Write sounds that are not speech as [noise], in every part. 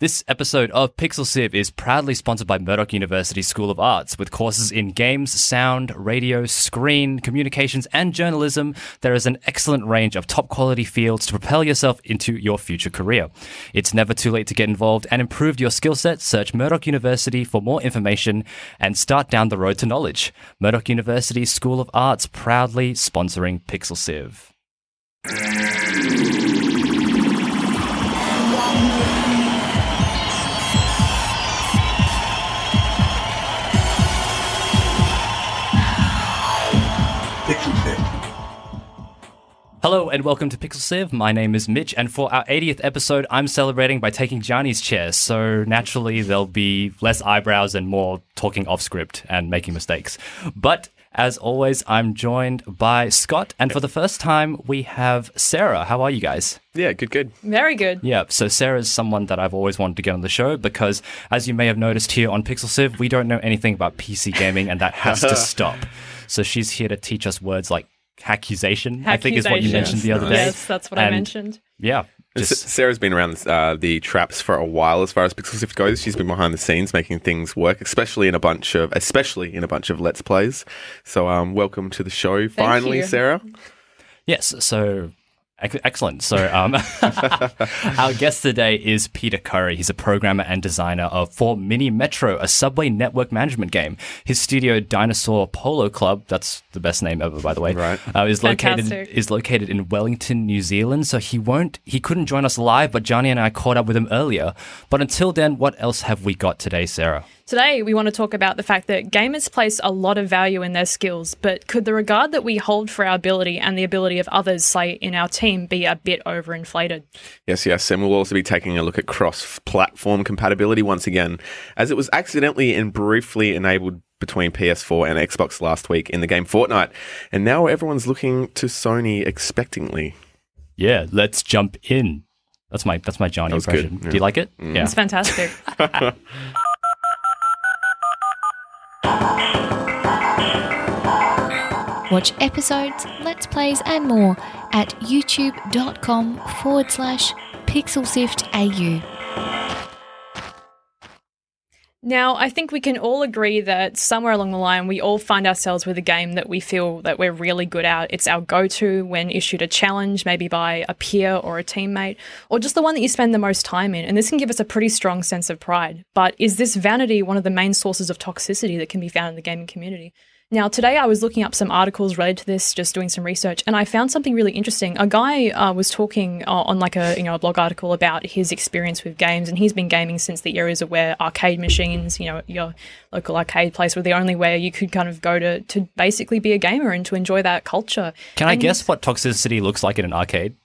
This episode of Pixel Sift is proudly sponsored by Murdoch University School of Arts. With courses in games, sound, radio, screen, communications, and journalism, there is an excellent range of top quality fields to propel yourself into your future career. It's never too late to get involved and improve your skill set. Search Murdoch University for more information and start down the road to knowledge. Murdoch University School of Arts proudly sponsoring Pixel Sift. Hello and welcome to Pixel Sift. My name is Mitch, and for our 80th episode, I'm celebrating by taking Johnny's chair. So naturally, there'll be less eyebrows and more talking off script and making mistakes. But as always, I'm joined by Scott, and for the first time, we have Sarah. How are you guys? Yeah, good, good. Very good. Yeah, so Sarah is someone that I've always wanted to get on the show because, as you may have noticed here on Pixel Sift, we don't know anything about PC gaming, and that has to [laughs] stop. So she's here to teach us words like accusation, I think is what you Accusation. mentioned the other day. Yes, that's what I mentioned. Yeah. Just, Sarah's been around uh, the traps for a while as far as Pixel Sift goes. She's been behind the scenes making things work, especially in a bunch of, especially in a bunch of Let's Plays. So, um, welcome to the show. Finally, you. Sarah. yes, so ex- excellent. So um, [laughs] our guest today is Peter Curry. He's a programmer and designer of for Mini Metro, a subway network management game. His studio Dinosaur Polo Club, that's the best name ever, by the way, Right. uh, is located Fantastic. is located in Wellington, New Zealand. So he won't he couldn't join us live, but Johnny and I caught up with him earlier. But until then, what else have we got today, Sarah? Today, we want to talk about the fact that gamers place a lot of value in their skills, but could the regard that we hold for our ability and the ability of others, say, in our team, be a bit overinflated? Yes, yes. And we'll also be taking a look at cross platform compatibility once again, as it was accidentally and briefly enabled between PS4 and Xbox last week in the game Fortnite. And now everyone's looking to Sony expectantly. Yeah, let's jump in. That's my that's my Johnny That was good, impression. yeah. Do you like it? Mm. Yeah. It's fantastic. [laughs] [laughs] Watch episodes, let's plays, and more at youtube.com forward slash pixelsiftau. Now, I think we can all agree that somewhere along the line, we all find ourselves with a game that we feel that we're really good at. It's our go to when issued a challenge, maybe by a peer or a teammate, or just the one that you spend the most time in. And this can give us a pretty strong sense of pride. But is this vanity one of the main sources of toxicity that can be found in the gaming community? Now, today I was looking up some articles related to this, just doing some research, and I found something really interesting. A guy uh, was talking uh, on like a you know a blog article about his experience with games, and he's been gaming since the eras of where arcade machines, you know, your local arcade place, were the only way you could kind of go to to basically be a gamer and to enjoy that culture. Can I And- guess what toxicity looks like in an arcade?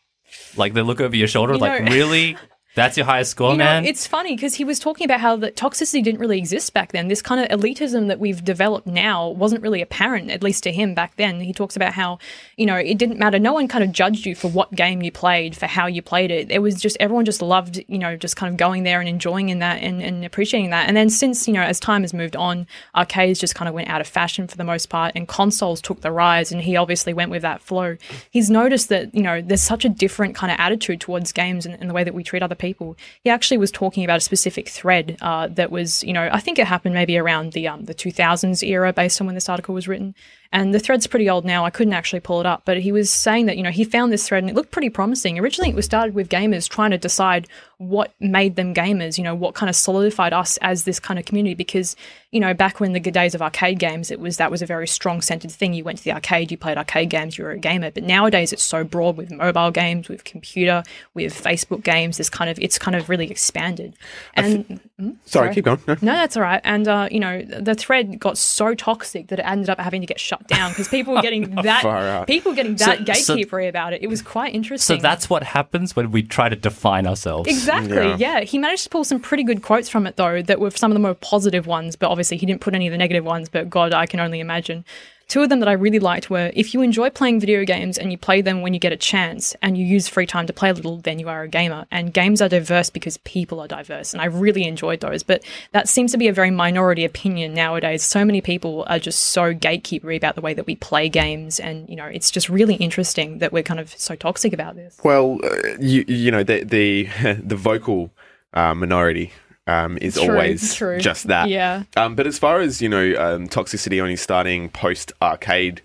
Like they look over your shoulder, You like know- [laughs] really? That's your highest score, You know, man. it's funny because he was talking about how the toxicity didn't really exist back then. This kind of elitism that we've developed now wasn't really apparent, at least to him back then. He talks about how, you know, it didn't matter. No one kind of judged you for what game you played, for how you played it. It was just everyone just loved, you know, just kind of going there and enjoying in that and, and appreciating that. And then since, you know, as time has moved on, arcades just kind of went out of fashion for the most part and consoles took the rise and he obviously went with that flow. He's noticed that, you know, there's such a different kind of attitude towards games and, and the way that we treat other people. He actually was talking about a specific thread uh, that was, you know, I think it happened maybe around the um, the 2000s era based on when this article was written. And the thread's pretty old now. I couldn't actually pull it up, but he was saying that, you know, he found this thread and it looked pretty promising. Originally, it was started with gamers trying to decide what made them gamers, you know, what kind of solidified us as this kind of community. Because, you know, back when the good days of arcade games, it was that was a very strong centered thing. You went to the arcade, you played arcade games, you were a gamer. But nowadays, it's so broad with mobile games, with computer, with Facebook games. This kind of, it's kind of really expanded. And Sorry, Sorry. keep going. No. no, that's all right. And uh, you know, the thread got so toxic that it ended up having to get shut down because people were [laughs] getting Far that out. people were getting that So- so- about it. It was quite interesting. so that's what happens when we try to define ourselves. Exactly. Yeah. Yeah. He managed to pull some pretty good quotes from it though, that were some of the more positive ones, but obviously he didn't put any of the negative ones, but God, I can only imagine. Two of them that I really liked were if you enjoy playing video games and you play them when you get a chance and you use free time to play a little, then you are a gamer. And games are diverse because people are diverse. And I really enjoyed those. But that seems to be a very minority opinion nowadays. So many people are just so gatekeepery about the way that we play games. And, you know, it's just really interesting that we're kind of so toxic about this. Well, uh, you you know the the [laughs] the vocal uh, minority um, is True, always true. just that. Yeah. Um, but as far as you know, um, toxicity only starting post arcade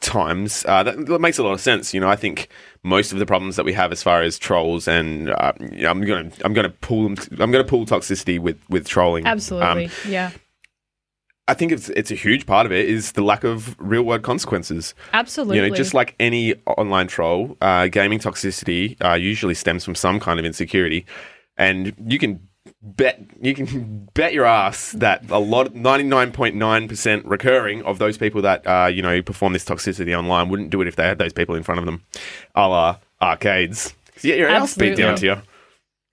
times, uh, that, that makes a lot of sense. You know, I think most of the problems that we have as far as trolls and uh, you know, I'm gonna I'm gonna pull them. I'm gonna pull toxicity with with trolling. Um, Absolutely. yeah. I think it's it's a huge part of it is the lack of real world consequences. Absolutely. You know, just like any online troll, uh, gaming toxicity uh, usually stems from some kind of insecurity, and you can bet you can bet your ass that a lot, ninety nine point nine percent recurring of those people that uh, you know perform this toxicity online wouldn't do it if they had those people in front of them, a la arcades. You get your ass beat Absolutely. down to you.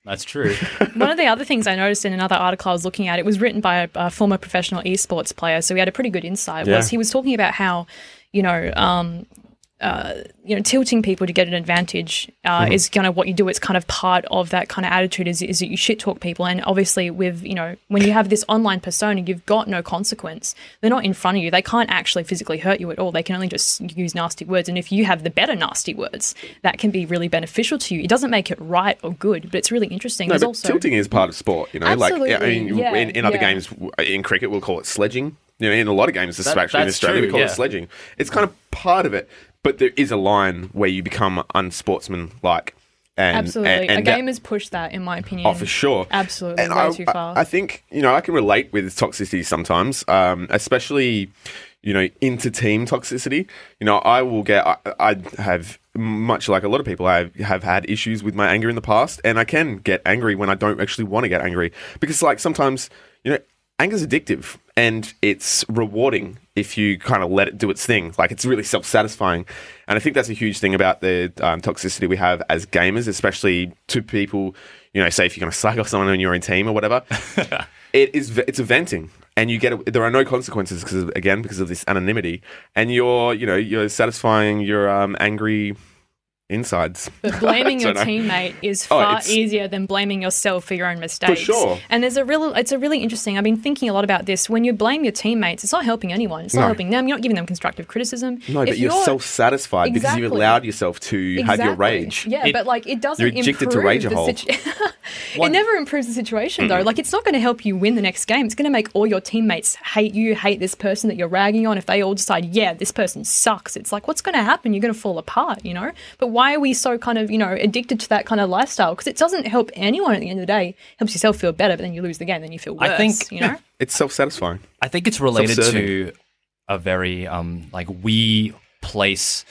That's true. [laughs] One of the other things I noticed in another article I was looking at, it was written by a, a former professional esports player, so he had a pretty good insight. Yeah. Was he was talking about how, you know, um, uh, you know, tilting people to get an advantage uh, Mm-hmm. is kind of what you do. It's kind of part of that kind of attitude is, is that you shit talk people. And obviously, with you know, when you have this online persona, you've got no consequence. They're not in front of you. They can't actually physically hurt you at all. They can only just use nasty words. And if you have the better nasty words, that can be really beneficial to you. It doesn't make it right or good, but it's really interesting. No, There's but also tilting is part of sport. You know, like I mean, yeah, in, in other yeah. games, in cricket, we'll call it sledging. You know, in a lot of games, especially in that's Australia, we call yeah. it sledging. It's kind of part of it, but there is a line where you become unsportsmanlike. And, Absolutely. and, and a that- game has pushed that, in my opinion. Oh, for sure. Absolutely. And way I, too far. I think, you know, I can relate with toxicity sometimes, um, especially, you know, inter team toxicity. You know, I will get, I, I have, much like a lot of people, I have had issues with my anger in the past, and I can get angry when I don't actually want to get angry. Because, like, sometimes, you know, anger's addictive and it's rewarding if you kind of let it do its thing. Like it's really self satisfying. And I think that's a huge thing about the um, toxicity we have as gamers, especially to people, you know, say if you're going to slag off someone on your own team or whatever. [laughs] it is, it's a venting. And you get, a, there are no consequences because, again, because of this anonymity. And you're, you know, you're satisfying your um, angry insides. But blaming [laughs] your know. teammate is Oh, far it's- easier than blaming yourself for your own mistakes. For sure. And there's a real, it's a really interesting. I've been thinking a lot about this. When you blame your teammates, it's not helping anyone. It's not No. helping them. You're not giving them constructive criticism. No, If but you're, self satisfied because you've allowed yourself to have your rage. Yeah, It- but like it doesn't You're addicted to improve the rageaholic. situ- [laughs] it never improves the situation though. Like it's not going to help you win the next game. It's going to make all your teammates hate you, hate this person that you're ragging on. If they all decide, yeah, this person sucks, it's like what's going to happen? You're going to fall apart, you know. But why are we so kind of you know addicted to that kind of lifestyle? Because it doesn't help anyone at the end of the day. It helps yourself feel better, but then you lose the game, then you feel worse. I think- you know. [laughs] It's self satisfying. I think it's related to a very um like we place.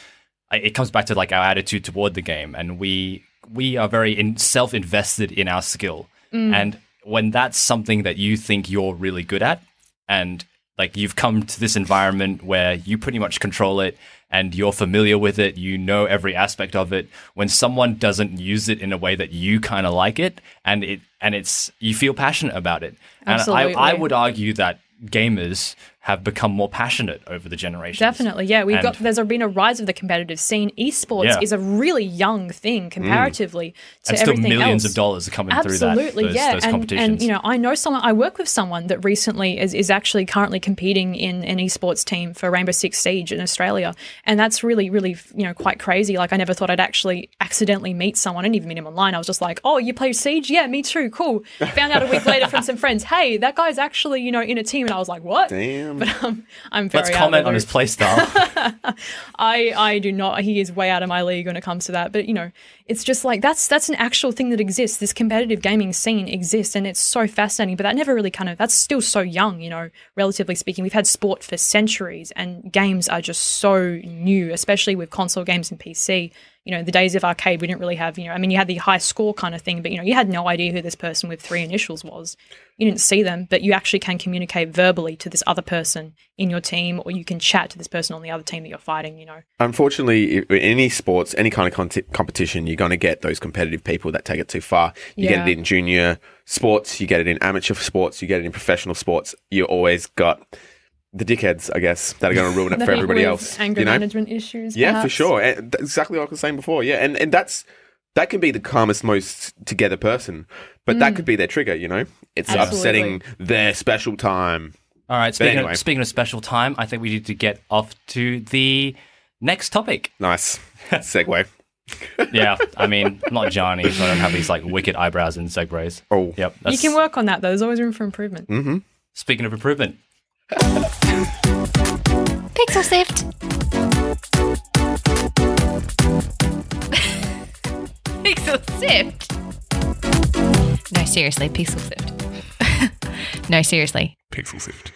It comes back to like our attitude toward the game, and we we are very in, self-invested in our skill. And when that's something that you think you're really good at, and like you've come to this environment where you pretty much control it and you're familiar with it, you know every aspect of it. When someone doesn't use it in a way that you kind of like it, and it and it's you feel passionate about it, and I, I would argue that gamers have become more passionate over the generations. Definitely, yeah. We've And- got there's been a rise of the competitive scene. Esports Yeah. is a really young thing mm. comparatively to and still everything millions else. of dollars are coming through that. Absolutely, those, yeah. those and, competitions. and you know, I know someone. I work with someone that recently is, is actually currently competing in an esports team for Rainbow Six Siege in Australia, and that's really, really, you know, quite crazy. Like, I never thought I'd actually accidentally meet someone. and even meet him online. I was just like, "Oh, you play Siege? Yeah, me too. Cool." Found out a week later from [laughs] some friends, "Hey, that guy's actually, you know, in a team," and I was like, "What?" Damn. But um, I'm very Let's comment on his loop. play style. [laughs] I I do not. He is way out of my league when it comes to that. But you know, it's just like that's that's an actual thing that exists. This competitive gaming scene exists, and it's so fascinating. But that never really kind of that's still so young. You know, relatively speaking, we've had sport for centuries, and games are just so new, especially with console games and PC. You know, the days of arcade, we didn't really have. You know, I mean, you had the high score kind of thing, but you know, you had no idea who this person with three initials was. You didn't see them, but you actually can communicate verbally to this other person in your team, or you can chat to this person on the other team that you're fighting. You know. Unfortunately, in any sports, any kind of conti- competition, you're going to get those competitive people that take it too far. You Yeah. get it in junior sports, you get it in amateur sports, you get it in professional sports. You always got the dickheads, I guess, that are going to ruin it [laughs] for everybody else. Anger you know? management issues. Yeah, for sure. And exactly like I was saying before. Yeah, and and that's that can be the calmest, most together person, but that could be their trigger. You know, it's Mm. Absolutely. upsetting their special time. All right. Speaking, anyway. of, speaking of special time, I think we need to get off to the next topic. Nice [laughs] segue. Yeah, I mean, I'm [laughs] not Johnny, so I don't have these like wicked eyebrows and segues. Oh, Yep. You can work on that though. There's always room for improvement. mm-hmm. Speaking of improvement, Pixel Sift. Pixel Sift. No, seriously, Pixel Sift. [laughs] no, seriously. Pixel Sift.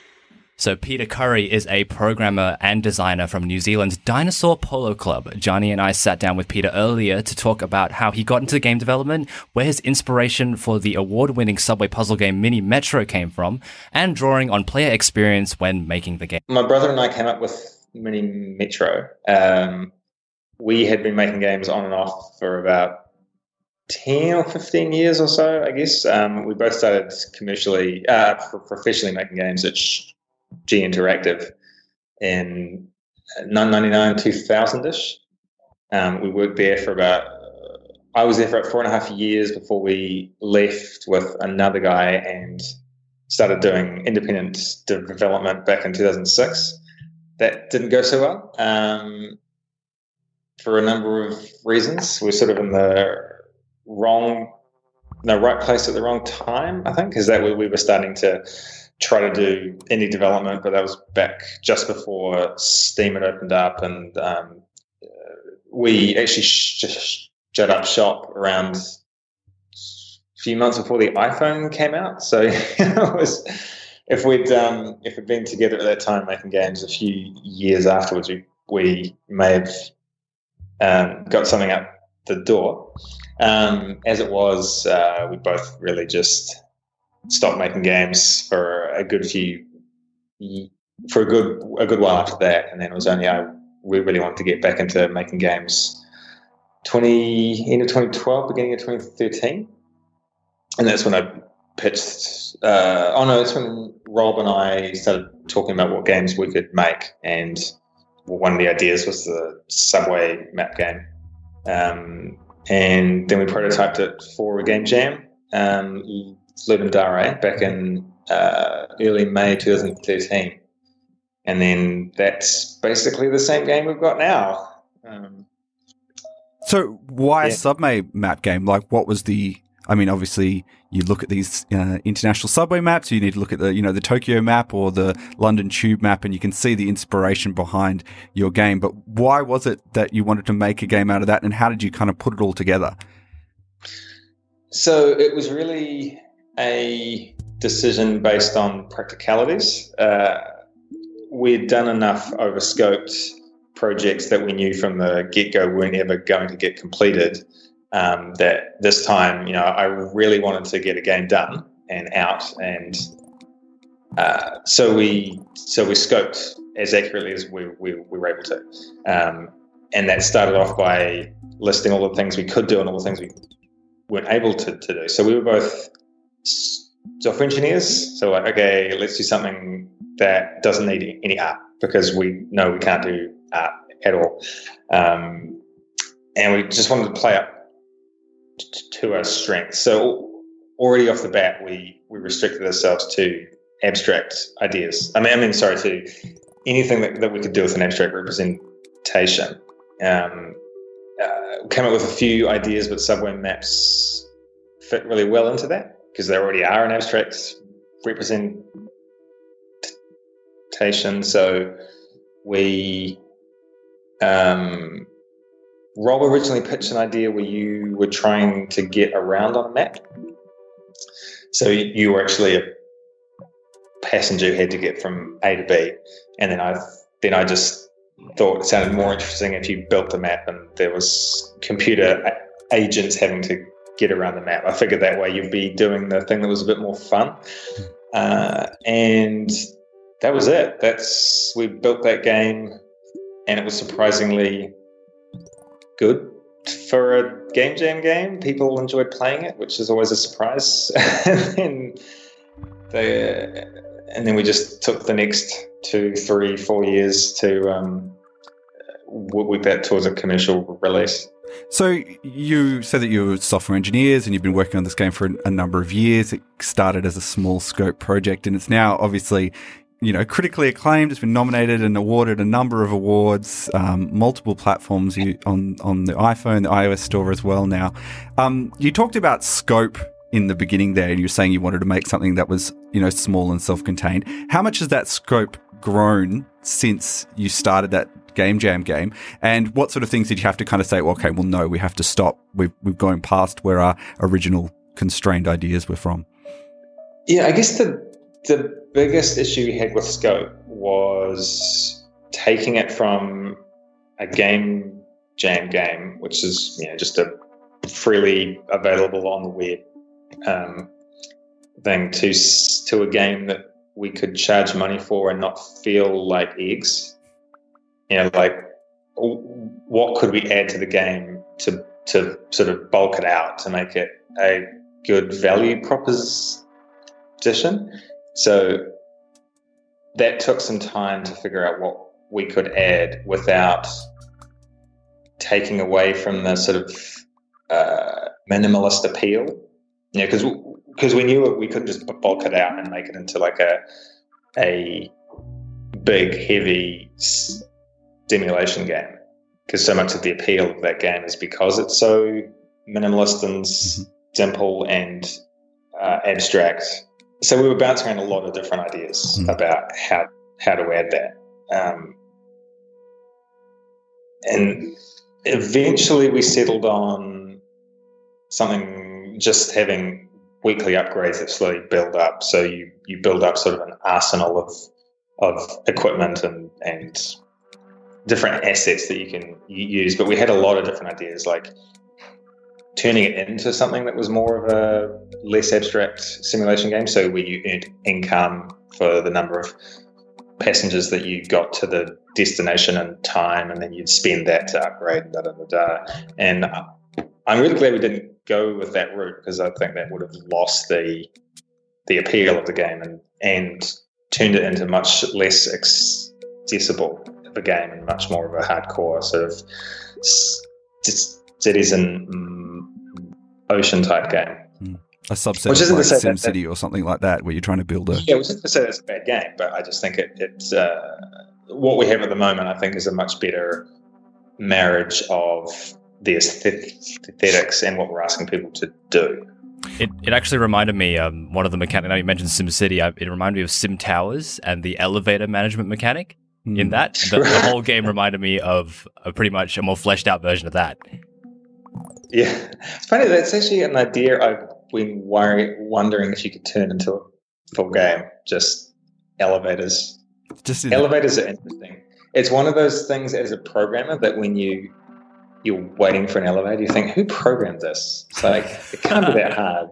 So, Peter Curry is a programmer and designer from New Zealand's Dinosaur Polo Club. Johnny and I sat down with Peter earlier to talk about how he got into game development, where his inspiration for the award winning subway puzzle game Mini Metro came from, and drawing on player experience when making the game. my brother and I came up with Mini Metro. Um, we had been making games on and off for about 10 or 15 years or so, I guess. Um, we both started commercially, uh, professionally making games at Sidhe Interactive in 1999, 2000 ish. Um, we worked there for about, I was there for about four and a half years before we left with another guy and started doing independent development back in 2006. That didn't go so well um, for a number of reasons. We're sort of in the wrong, the right place at the wrong time, I think, because that we, we were starting to try to do indie development, but that was back just before Steam had opened up, and um, uh, we actually sh- shut up shop around a few months before the iPhone came out. So [laughs] it was if we'd um, if we'd been together at that time making games a few years afterwards, we, we may have um, got something out the door. Um, as it was, uh, we both really just stopped making games for a good few for a good a good while after that, and then it was only I we really wanted to get back into making games. Twenty end of twenty twelve, beginning of twenty thirteen, and that's when I pitched. Uh, oh no, that's when Rob and I started talking about what games we could make, and one of the ideas was the Subway map game. Um, and then we prototyped it for a game jam, um, Ludum Dare, back in uh, early May 2013. And then that's basically the same game we've got now. Um, So why a subway map game? Like, what was the? I mean, obviously, you look at these uh, international subway maps. You need to look at the, you know, the Tokyo map or the London Tube map, and you can see the inspiration behind your game. But why was it that you wanted to make a game out of that, and how did you kind of put it all together? So it was really a decision based on practicalities. Uh, we'd done enough overscoped projects that we knew from the get go weren't ever going to get completed. Um, that this time, you know, I really wanted to get a game done and out, and uh, so we so we scoped as accurately as we, we, we were able to, um, and that started off by listing all the things we could do and all the things we weren't able to, to do. So we were both software engineers. So like, okay, let's do something that doesn't need any art because we know we can't do art at all. Um, and we just wanted to play up t- to our strengths. So already off the bat, we, we restricted ourselves to abstract ideas. I mean, I mean, sorry, to anything that, that we could do with an abstract representation. Um, uh, came up with a few ideas, but subway maps fit really well into that because they already are an abstract representation. So we, um, Rob originally pitched an idea where you were trying to get around on a map. So you- you were actually a passenger who had to get from A to B, and then I then I just thought it sounded more interesting if you built the map and there was computer agents having to get around the map. I figured that way you'd be doing the thing that was a bit more fun. Uh, and that was it. That's we built that game, and it was surprisingly good for a game jam game. People enjoyed playing it, which is always a surprise. [laughs] and and then we just took the next two, three, four years to um, work that towards a commercial release. So you said that you were software engineers and you've been working on this game for a number of years. It started as a small scope project, and it's now obviously you know, critically acclaimed. It's been nominated and awarded a number of awards, um, multiple platforms you, on on the iPhone, the iOS store as well. Now, um, you talked about scope in the beginning there, and you were saying you wanted to make something that was you know small and self-contained. How much has that scope grown since you started that Game Jam game? And what sort of things did you have to kind of say? Well, okay, well, no, we have to stop. We've we've gone past where our original constrained ideas were from. Yeah, I guess the the biggest issue we had with Scope was taking it from a game jam game, which is you know just a freely available on the web um, thing, to to a game that we could charge money for and not feel like eggs. You know, like what could we add to the game to to sort of bulk it out to make it a good value proposition? So that took some time to figure out what we could add without taking away from the sort of uh, minimalist appeal. You know, because because we knew we couldn't just bulk it out and make it into like a a big, heavy simulation game. Because so much of the appeal of that game is because it's so minimalist and mm-hmm. simple and uh, abstract so we were bouncing around a lot of different ideas mm. about how how to add that. Um, and eventually we settled on something just having weekly upgrades that slowly build up. So you, you build up sort of an arsenal of of equipment and and different assets that you can use. But we had a lot of different ideas like turning it into something that was more of a less abstract simulation game. So where you earned income for the number of passengers that you got to the destination and time, and then you'd spend that to upgrade. Da da da da. And I'm really glad we didn't go with that route because I think that would have lost the the appeal of the game and and turned it into much less accessible of a game and much more of a hardcore sort of Cities in Motion type game. Mm. A subset which isn't of like Sim City or something like that, where you're trying to build a. Yeah, which isn't to say that's a bad game, but I just think it, it's uh, what we have at the moment. I think is a much better marriage of the aesthetics and what we're asking people to do. It, it actually reminded me um, one of the mechanics. Now you mentioned Sim City. It reminded me of Sim Towers and the elevator management mechanic. Mm. In hmm. that, the, the, [laughs] whole game reminded me of a pretty much a more fleshed out version of that. Yeah, it's funny. That's actually an idea I've been worry, wondering if you could turn into a full game. Just elevators. Just elevators are interesting. It's one of those things as a programmer that when you you're waiting for an elevator, you think, who programmed this? It's like it can't be that [laughs] hard.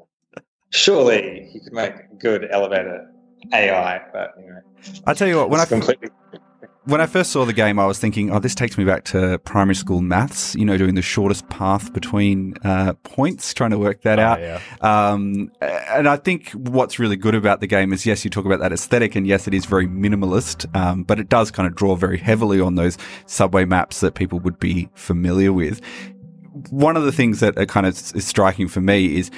Surely you could make good elevator AI, but you know, I tell you what, when I completely when I first saw the game, I was thinking, oh, this takes me back to primary school maths, you know, doing the shortest path between uh, points, trying to work that oh, out. Yeah. Um, and I think what's really good about the game is, yes, you talk about that aesthetic, and yes, it is very minimalist, um, but it does kind of draw very heavily on those subway maps that people would be familiar with one of the things that are kind of is striking for me is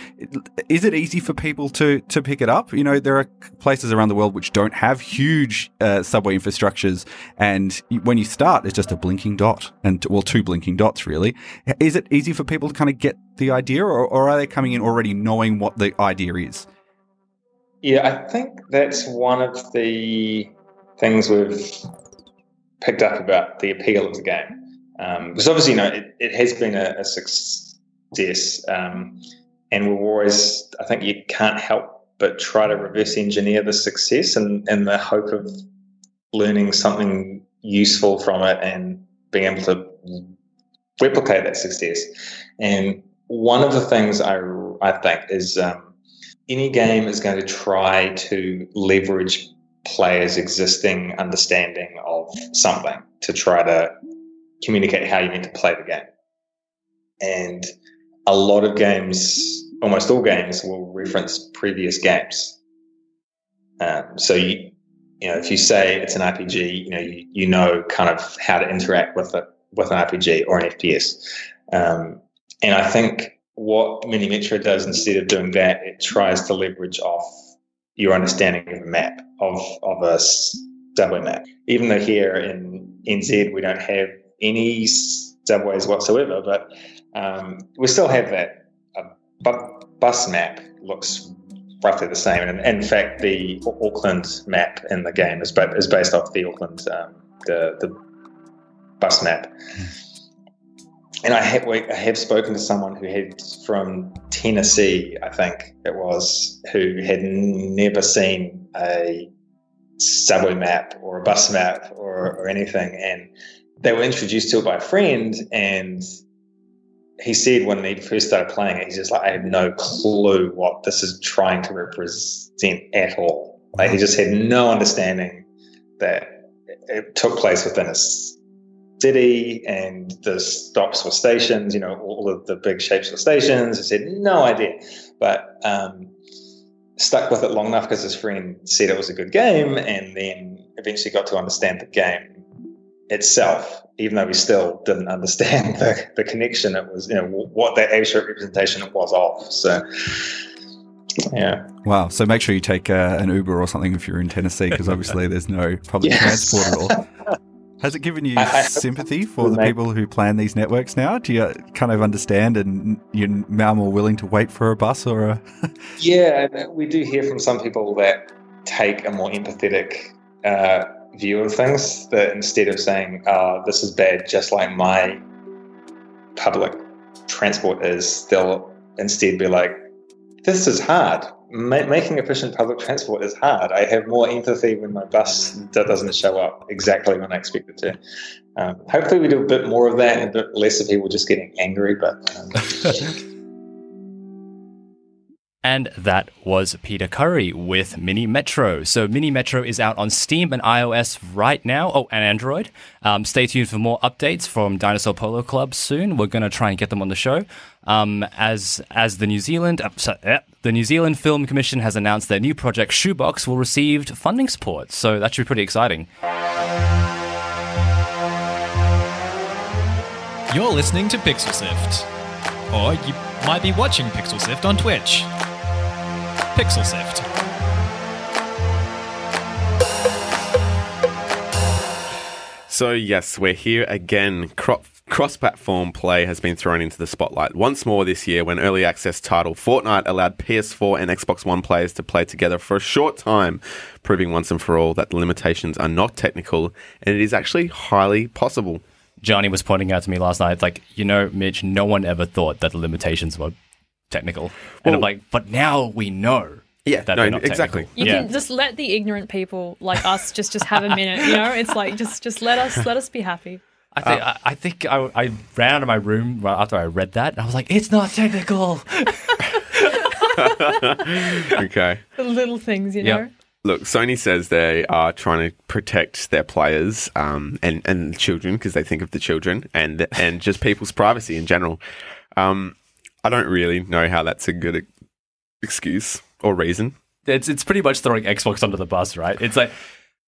is it easy for people to to pick it up? You know, there are places around the world which don't have huge uh, subway infrastructures, and when you start, it's just a blinking dot, and well, two blinking dots really. Is it easy for people to kind of get the idea, or, or are they coming in already knowing what the idea is? Yeah, I think that's one of the things we've picked up about the appeal of the game um, because obviously, you know, it, it has been a, a success, um, and we're always. I think you can't help but try to reverse engineer the success, and the hope of learning something useful from it and being able to replicate that success. And one of the things I I think is um, any game is going to try to leverage players' existing understanding of something to try to communicate how you need to play the game. And a lot of games, almost all games, will reference previous games. Um, so you, you know, if you say it's an RPG, you know, you, you know kind of how to interact with it with an RPG or an FPS. Um, and I think what Mini Metro does instead of doing that, it tries to leverage off your understanding of a map of of a subway map. Even though here in NZ we don't have any subways whatsoever, but um, we still have that. A bu- bus map looks roughly the same, and in fact, the Auckland map in the game is ba- is based off the Auckland um, the the bus map. And I have I have spoken to someone who had from Tennessee, I think it was, who had never seen a subway map or a bus map or, or anything, and they were introduced to it by a friend, and he said when he first started playing it, he's just like, I have no clue what this is trying to represent at all. Like he just had no understanding that it took place within a city and the stops were stations, you know, all of the big shapes were stations. He said no idea, but um, stuck with it long enough because his friend said it was a good game, and then eventually got to understand the game itself, even though we still didn't understand [laughs] the, the connection it was, you know, what that actual representation it was of. So, yeah. Wow. So make sure you take uh, an Uber or something if you're in Tennessee, because obviously [laughs] there's no public Yes. transport at all. [laughs] Has it given you I- I- sympathy for the Mate. people who plan these networks now? Do you kind of understand and you're now more willing to wait for a bus or a. Yeah, we do hear from some people that take a more empathetic uh, view of things. That instead of saying, "Oh, this is bad," just like my public transport is, they'll instead be like, "This is hard. Ma- making efficient public transport is hard. I have more empathy when my bus doesn't show up exactly when I expect it to." Um, hopefully, we do a bit more of that and a bit less of people just getting angry. But um, [laughs] And that was Peter Curry with Mini Metro. So Mini Metro is out on Steam and iOS right now. Oh, and Android. Um, stay tuned for more updates from Dinosaur Polo Club soon. We're going to try and get them on the show. Um, as as the New Zealand uh, uh, the New Zealand Film Commission has announced their new project Shoebox will receive funding support. So that should be pretty exciting. You're listening to Pixel Sift. Or you might be watching Pixel Sift on Twitch. Pixel Sift. So, yes, we're here again. Cro- Cross platform play has been thrown into the spotlight once more this year when early access title Fortnite allowed PS4 and Xbox One players to play together for a short time, proving once and for all that the limitations are not technical and it is actually highly possible. Johnny was pointing out to me last night, like, you know, Mitch, no one ever thought that the limitations were technical. and I'm like, but now we know. Yeah, that no, not exactly. technical. You yeah. can just let the ignorant people like us just just have a minute. You know, it's like just just let us let us be happy. I think, I, I, think I, I ran out of my room right after I read that, and I was like, it's not technical. [laughs] okay. The little things, you Yep. know. Look, Sony says they are trying to protect their players um, and and children because they think of the children and and just people's privacy in general. Um, I don't really know how that's a good excuse or reason. It's, it's pretty much throwing Xbox under the bus, right? It's like,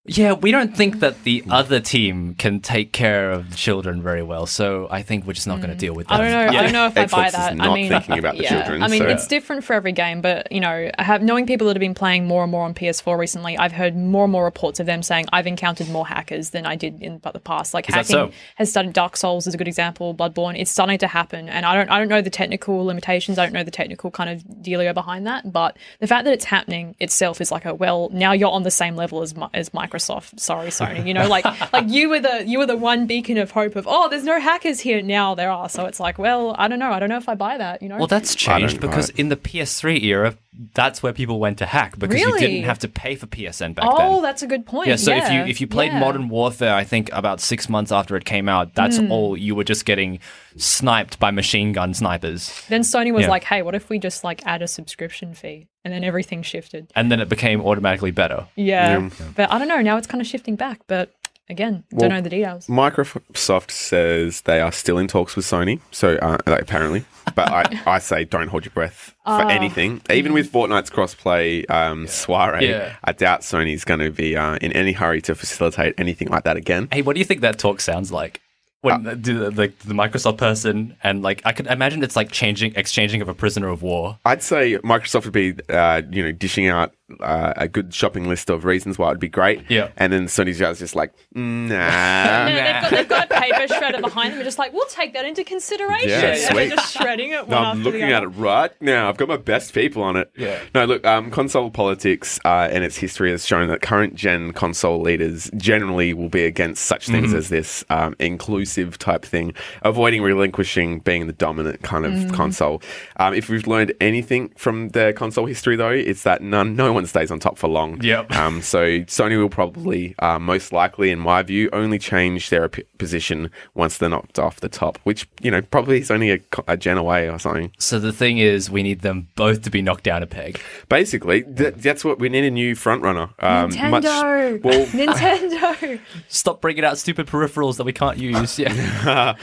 yeah, we don't think that the mm. other team can take care of the children very well, so I think we're just not going to mm. deal with that. I don't know. Yeah. I don't know if I buy is that. not I mean, thinking about the yeah, children, I mean, so- it's different for every game, but you know, I have knowing people that have been playing more and more on PS4 recently. I've heard more and more reports of them saying I've encountered more hackers than I did in the past. Like Is that hacking so? has started. Dark Souls is a good example. Bloodborne. It's starting to happen, and I don't. I don't know the technical limitations. I don't know the technical kind of dealio behind that. But the fact that it's happening itself is like a well. Now you're on the same level as as Microsoft. Sorry, Sony. You know, like like you were the you were the one beacon of hope of oh, there's no hackers here. Now there are. So it's like, well, I don't know. I don't know if I buy that. You know. Well, that's changed because in the PS3 era, that's where people went to hack because you didn't have to pay for PSN back oh, then. Oh, that's a good point. Yeah, so if you if you played yeah. Modern Warfare, I think about six months after it came out, that's Hmm. all you were just getting sniped by machine gun snipers, then Sony was Yeah. like, hey, what if we just like add a subscription fee, and then everything shifted. and then it became automatically better. Yeah, but I don't know. Now it's kind of shifting back, but again, don't know the details. Microsoft says they are still in talks with Sony, so uh, like, apparently. But I, [laughs] I say don't hold your breath for anything. Even with Fortnite's crossplay um, soiree, Yeah. I doubt Sony's going to be uh, in any hurry to facilitate anything like that again. Hey, what do you think that talk sounds like? When the, the, the, the Microsoft person and like I could imagine it's like changing exchanging of a prisoner of war. I'd say Microsoft would be, uh, you know, dishing out uh, a good shopping list of reasons why it'd be great. Yeah. And then Sony's guys just like, [laughs] No, nah. they've, got, they've got a paper shredder behind them. We're just like, we'll take that into consideration. Yeah, and they're sweet. just shredding it one No, I'm after looking the at it right now. I've got my best people on it. Yeah. No, look, um, console politics uh, and its history has shown that current gen console leaders generally will be against such things as this um, inclusive type thing, avoiding relinquishing being the dominant kind of console. Um, if we've learned anything from their console history, though, it's that none, no one stays on top for long. Yep. [laughs] Um, so Sony will probably, uh, most likely, in my view, only change their p- position once they're knocked off the top, which you know probably is only a, a gen away or something. So the thing is, we need them both to be knocked down a peg. Basically, th- that's what we need a new front runner. Um, Nintendo. well, [laughs] [laughs] Nintendo. Stop bringing out stupid peripherals that we can't use. Yeah.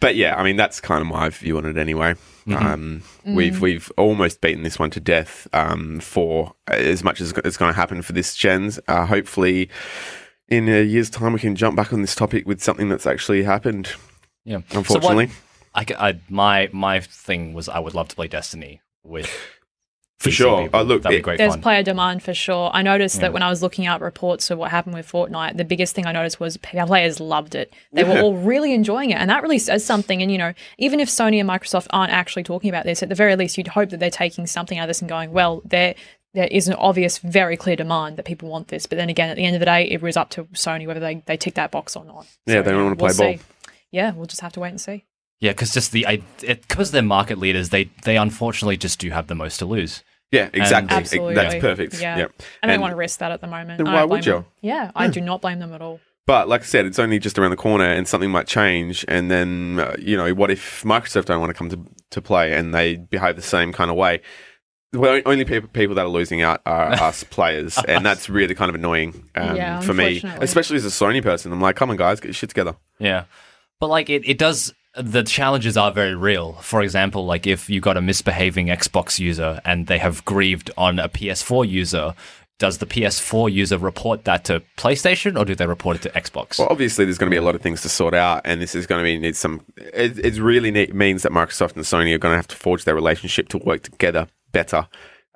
but yeah, I mean that's kind of my view on it anyway. Um, We've we've almost beaten this one to death um, for as much as it's going to happen for this gens. Uh, hopefully, in a year's time, we can jump back on this topic with something that's actually happened. yeah. Unfortunately. So what, I, I- my my thing was I would love to play Destiny with For sure. people. Oh, look, that'd be great There's fun. player demand for sure. I noticed that when I was looking up reports of what happened with Fortnite, the biggest thing I noticed was players loved it. They were all really enjoying it. And that really says something. And, you know, even if Sony and Microsoft aren't actually talking about this, at the very least, you'd hope that they're taking something out of this and going, well, there there is an obvious, very clear demand that people want this. But then again, at the end of the day, it was up to Sony whether they, they tick that box or not. Yeah, they don't wanna play we'll ball. see. Yeah, we'll just have to wait and see. Yeah, because just the I because they're market leaders, they they unfortunately just do have the most to lose. Yeah, exactly. Absolutely. That's perfect. Yeah. Yep. I don't And- want to risk that at the moment. Then why would you? them. Yeah, I do not blame them at all. But like I said, it's only just around the corner, and something might change. And then uh, you know, what if Microsoft don't want to come to to play and they behave the same kind of way? Well, only people people that are losing out are [laughs] us players, and that's really kind of annoying um, Yeah, for me, especially as a Sony person. I'm like, come on, guys, get your shit together. Yeah. But like it, it does the challenges are very real. For example, like if you got a misbehaving Xbox user and they have grieved on a PS4 user, does the PS4 user report that to PlayStation or do they report it to Xbox? Well, obviously, there's going to be a lot of things to sort out, and this is going to be need some. It, it really means that Microsoft and Sony are going to have to forge their relationship to work together better.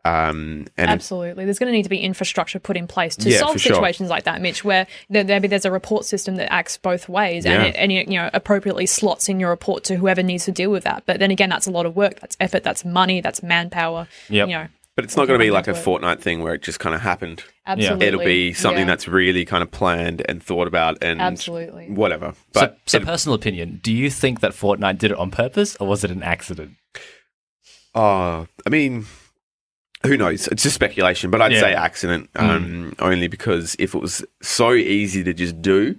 Um, and Absolutely. There's going to need to be infrastructure put in place to Yeah, solve for sure. situations like that, Mitch, where there, maybe there's a report system that acts both ways Yeah. and, it, and it, you know, appropriately slots in your report to whoever needs to deal with that. But then again, that's a lot of work. That's effort. That's money. That's manpower. Yep. You know, But it's not going to be like a into Fortnite thing where it just kind of happened. absolutely. It'll be something Yeah. that's really kind of planned and thought about and Absolutely. whatever. so, But so it- personal opinion, do you think that Fortnite did it on purpose or was it an accident? oh, I mean, who knows? It's just speculation, but I'd Yeah. say accident um, only because if it was so easy to just do,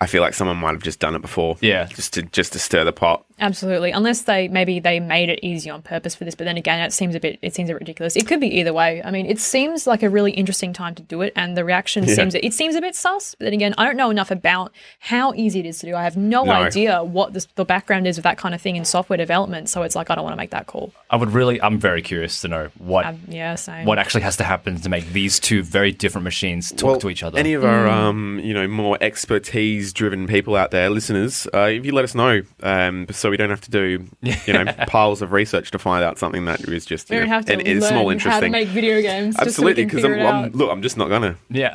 I feel like someone might have just done it before. Yeah. just to just to stir the pot. Absolutely. Unless they maybe they made it easy on purpose for this, but then again, it seems a bit it seems a bit ridiculous. It could be either way. I mean, it seems like a really interesting time to do it, and the reaction Yeah. seems it seems a bit sus. But then again, I don't know enough about how easy it is to do. I have no, No. idea what this, the background is of that kind of thing in software development. So it's like I don't want to make that call. I would really I'm very curious to know what Um, yeah, same. what actually has to happen to make these two very different machines talk Well, to each other. Any of our um, you know more expertise driven people out there, listeners, uh, if you let us know, um, so we don't have to do you know [laughs] piles of research to find out something that is just we you don't know, have to an- a learn small how to interesting. make video games. Absolutely, because because I'm, I'm look, I'm just not gonna. yeah.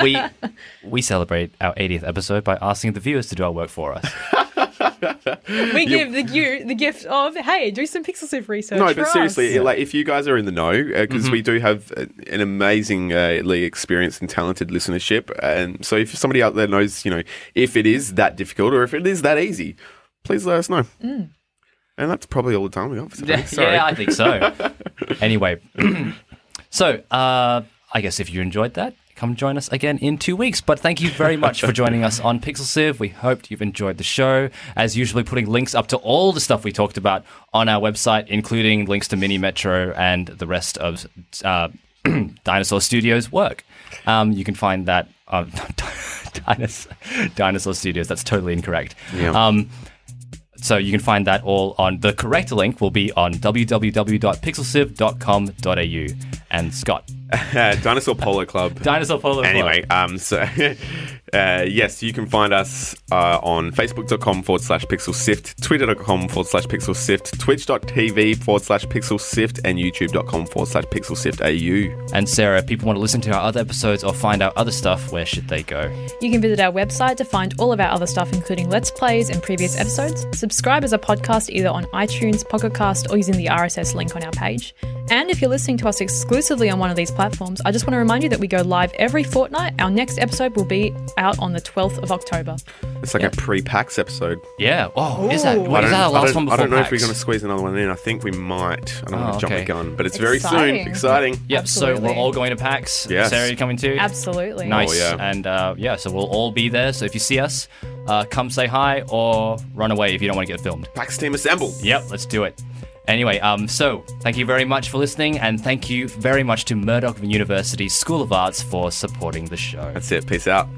[laughs] we we celebrate our 80th episode by asking the viewers to do our work for us. [laughs] we give the you the gift of hey, do some pixel sift research. No, for but seriously, us. like if you guys are in the know, because Mm-hmm. we do have uh, an amazingly experienced and talented listenership, and so if somebody out there knows, you know, if it is that difficult or if it is that easy, please let us know. Mm. And that's probably all the time we got. For today. [laughs] Yeah, Sorry. yeah, I think so. [laughs] anyway, [clears throat] so uh, I guess if you enjoyed that, come join us again in two weeks. But thank you very much for joining us on Pixel Sift. We hope you've enjoyed the show. As usually, putting links up to all the stuff we talked about on our website, including links to Mini Metro and the rest of uh, [clears throat] Dinosaur Studios' work. Um, you can find that on [laughs] Dinosaur, Dinosaur Studios. That's totally incorrect. Yeah. Um, so you can find that all on the correct link will be on www.pixelsift.com.au. And Scott, [laughs] Dinosaur Polo Club. Dinosaur Polo. Club. Anyway, um, so [laughs] uh, yes, you can find us uh, on facebook.com forward slash pixel sift, twitter.com forward slash pixel sift, twitch.tv forward slash pixel sift, and youtube.com forward slash pixel sift au. And Sarah, if people want to listen to our other episodes or find out other stuff, where should they go? You can visit our website to find all of our other stuff, including Let's Plays and previous episodes. Subscribe as a podcast either on iTunes, Pocket Cast, or using the RSS link on our page. And if you're listening to us exclusively on one of these platforms, I just want to remind you that we go live every fortnight. Our next episode will be out on the 12th of October. It's like a pre-PAX episode. Yeah. Oh, is that? Ooh. Is don't, that our last don't- one I don't know if we're going to squeeze another one in. I think we might. I don't Oh, want to jump okay. the gun, but it's very soon. Exciting. Exciting. Yep. So we're all going to PAX. Yes. Sarah, you coming too? Absolutely. Nice. Oh, yeah. And uh, yeah, so we'll all be there. So if you see us, uh, come say hi or run away if you don't want to get filmed. PAX team assemble. Yep, let's do it. Anyway, um, so thank you very much for listening, and thank you very much to Murdoch University School of Arts for supporting the show. That's it. Peace out.